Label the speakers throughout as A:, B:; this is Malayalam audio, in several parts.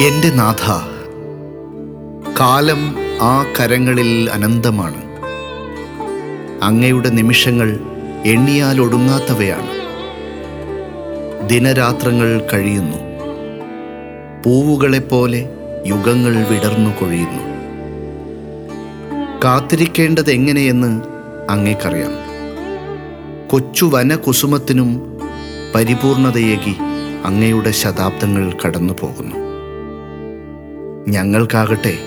A: എന്റെ നാഥ കാലം ആ കരങ്ങളിൽ അനന്തമാണ്. അങ്ങയുടെ നിമിഷങ്ങൾ എണ്ണിയാൽ ഒടുങ്ങാത്തവയാണ്. ദിനരാത്രങ്ങൾ കഴിയുന്നു. പൂവുകളെപ്പോലെ യുഗങ്ങൾ വിടർന്നു കൊഴിയുന്നു. കാത്തിരിക്കേണ്ടത് എങ്ങനെയെന്ന് അങ്ങേക്കറിയാം. കൊച്ചു വനകുസുമത്തിനും പരിപൂർണതയേകി അങ്ങയുടെ ശതാബ്ദങ്ങൾ കടന്നു പോകുന്നു ഞങ്ങൾക്കാകട്ടെ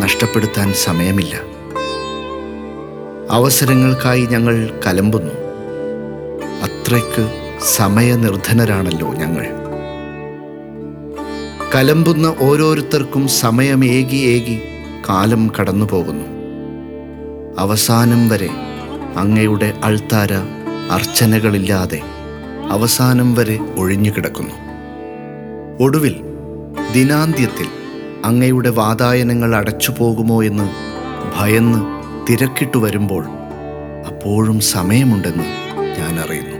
A: നഷ്ടപ്പെടുത്താൻ സമയമില്ല. അവസരങ്ങൾക്കായി ഞങ്ങൾ കലമ്പുന്നു. അത്രയ്ക്ക് സമയനിർധനരാണല്ലോ ഞങ്ങൾ. കലമ്പുന്ന ഓരോരുത്തർക്കും സമയമേകി ഏകി കാലം കടന്നു പോകുന്നു അവസാനം വരെ അങ്ങയുടെ അൾത്താര അർച്ചനകളില്ലാതെ അവസാനം വരെ ഒഴിഞ്ഞു കിടക്കുന്നു ഒടുവിൽ ദിനാന്ത്യത്തിൽ അങ്ങയുടെ വാതായനങ്ങൾ അടച്ചു പോകുമോ എന്ന് ഭയന്ന് തിരക്കിട്ടു വരുമ്പോൾ അപ്പോഴും സമയമുണ്ടെന്ന് ഞാൻ അറിയുന്നു.